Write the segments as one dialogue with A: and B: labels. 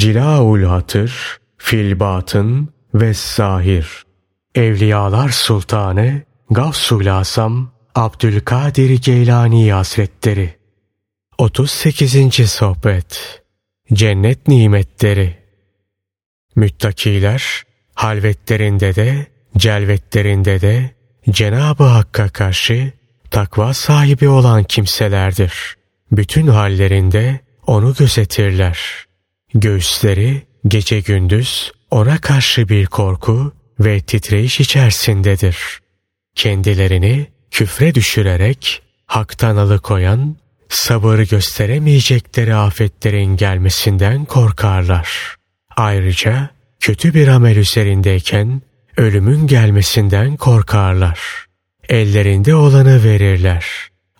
A: Cilaul Hatır, Filbatın ve Zahir. Evliyalar Sultanı Gavsul Asam Abdülkadir Geylani Hazretleri 38. Sohbet Cennet Nimetleri Müttakiler halvetlerinde de celvetlerinde de Cenab-ı Hakk'a karşı takva sahibi olan kimselerdir. Bütün hallerinde onu gözetirler. Göğüsleri gece gündüz ona karşı bir korku ve titreyiş içerisindedir. Kendilerini küfre düşürerek haktan alıkoyan, sabır gösteremeyecekleri afetlerin gelmesinden korkarlar. Ayrıca kötü bir amel üzerindeyken ölümün gelmesinden korkarlar. Ellerinde olanı verirler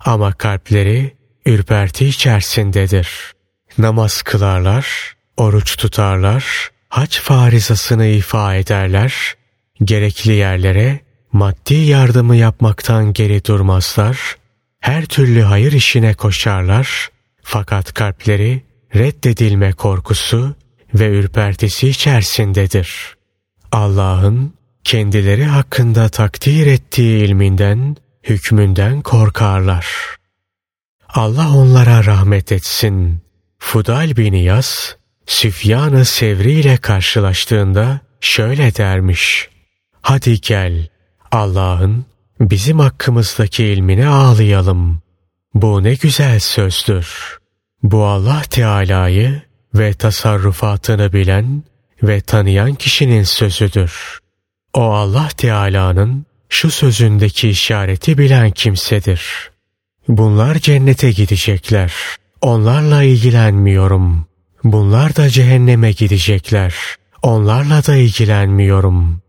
A: ama kalpleri ürperti içerisindedir. Namaz kılarlar, oruç tutarlar, haç farizasını ifa ederler, gerekli yerlere maddi yardımı yapmaktan geri durmazlar, her türlü hayır işine koşarlar, fakat kalpleri reddedilme korkusu ve ürpertisi içerisindedir. Allah'ın kendileri hakkında takdir ettiği ilminden, hükmünden korkarlar. Allah onlara rahmet etsin. Fudal bin İyas, Süfyan-ı Sevri ile karşılaştığında şöyle dermiş. Hadi gel, Allah'ın bizim hakkımızdaki ilmine ağlayalım. Bu ne güzel sözdür. Bu Allah Teala'yı ve tasarrufatını bilen ve tanıyan kişinin sözüdür. O Allah Teala'nın şu sözündeki işareti bilen kimsedir. Bunlar cennete gidecekler. Onlarla ilgilenmiyorum. Bunlar da cehenneme gidecekler. Onlarla da ilgilenmiyorum.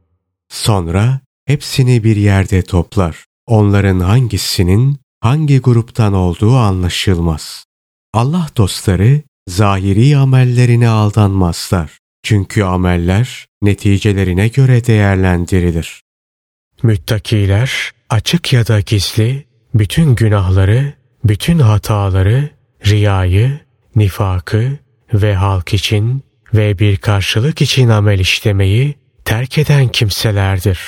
A: Sonra hepsini bir yerde toplar. Onların hangisinin hangi gruptan olduğu anlaşılmaz. Allah dostları zahiri amellerine aldanmazlar. Çünkü ameller neticelerine göre değerlendirilir. Müttakiler açık ya da gizli bütün günahları, bütün hataları, riyayı, nifakı ve halk için ve bir karşılık için amel işlemeyi terk eden kimselerdir.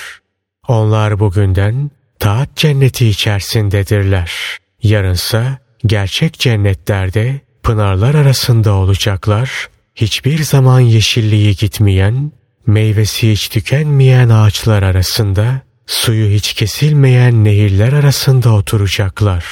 A: Onlar bugünden taat cenneti içerisindedirler. Yarınsa gerçek cennetlerde pınarlar arasında olacaklar, hiçbir zaman yeşilliği gitmeyen, meyvesi hiç tükenmeyen ağaçlar arasında, suyu hiç kesilmeyen nehirler arasında oturacaklar.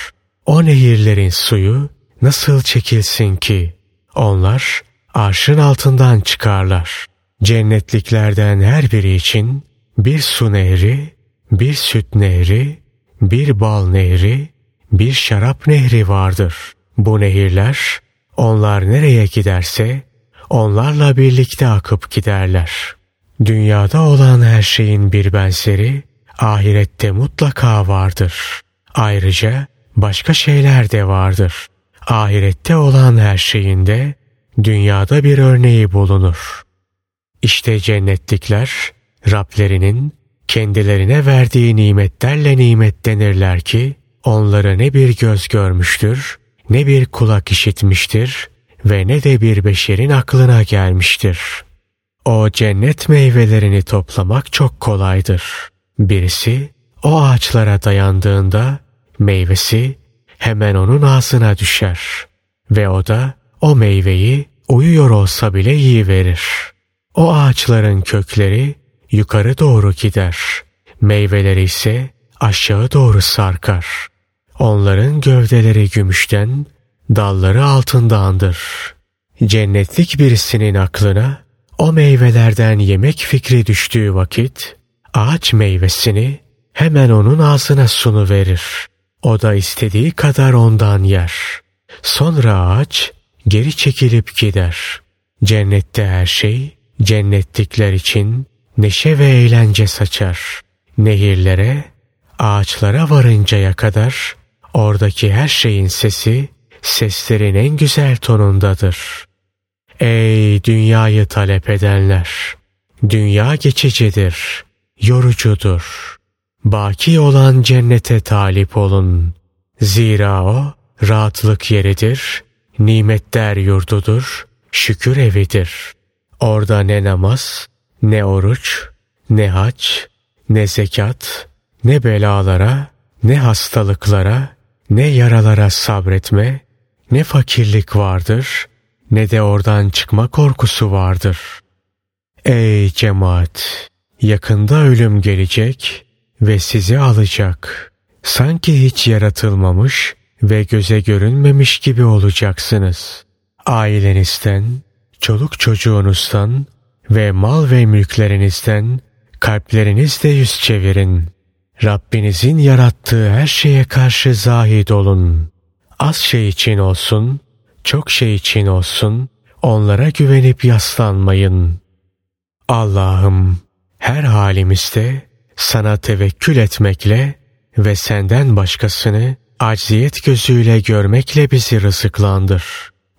A: O nehirlerin suyu nasıl çekilsin ki? Onlar arşın altından çıkarlar. Cennetliklerden her biri için bir su nehri, bir süt nehri, bir bal nehri, bir şarap nehri vardır. Bu nehirler onlar nereye giderse onlarla birlikte akıp giderler. Dünyada olan her şeyin bir benzeri ahirette mutlaka vardır. Ayrıca başka şeyler de vardır. Ahirette olan her şeyin de dünyada bir örneği bulunur. İşte cennetlikler Rablerinin kendilerine verdiği nimetlerle nimetlenirler ki onları ne bir göz görmüştür, ne bir kulak işitmiştir ve ne de bir beşerin aklına gelmiştir. O cennet meyvelerini toplamak çok kolaydır. Birisi o ağaçlara dayandığında meyvesi hemen onun ağzına düşer ve o da o meyveyi uyuyor olsa bile yiyiverir. O ağaçların kökleri yukarı doğru gider. Meyveleri ise aşağı doğru sarkar. Onların gövdeleri gümüşten, dalları altındandır. Cennetlik birisinin aklına o meyvelerden yemek fikri düştüğü vakit ağaç meyvesini hemen onun ağzına sunu verir. O da istediği kadar ondan yer. Sonra ağaç geri çekilip gider. Cennette her şey cennetlikler için neşe ve eğlence saçar. Nehirlere, ağaçlara varıncaya kadar oradaki her şeyin sesi seslerin en güzel tonundadır. Ey dünyayı talep edenler! Dünya geçicidir, yorucudur. Baki olan cennete talip olun. Zira o rahatlık yeridir, nimetler yurdudur, şükür evidir. Orada ne namaz, ne oruç, ne hac, ne zekat, ne belalara, ne hastalıklara, ne yaralara sabretme, ne fakirlik vardır, ne de oradan çıkma korkusu vardır. Ey cemaat! Yakında ölüm gelecek ve sizi alacak. Sanki hiç yaratılmamış ve göze görünmemiş gibi olacaksınız. Ailenizden, çoluk çocuğunuzdan ve mal ve mülklerinizden kalplerinizde yüz çevirin. Rabbinizin yarattığı her şeye karşı zahid olun. Az şey için olsun, çok şey için olsun, onlara güvenip yaslanmayın. Allah'ım her halimizde sana tevekkül etmekle ve senden başkasını acziyet gözüyle görmekle bizi rızıklandır.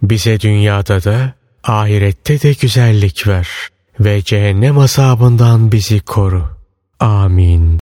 A: Bize dünyada da ahirette de güzellik ver ve cehennem azabından bizi koru. Amin.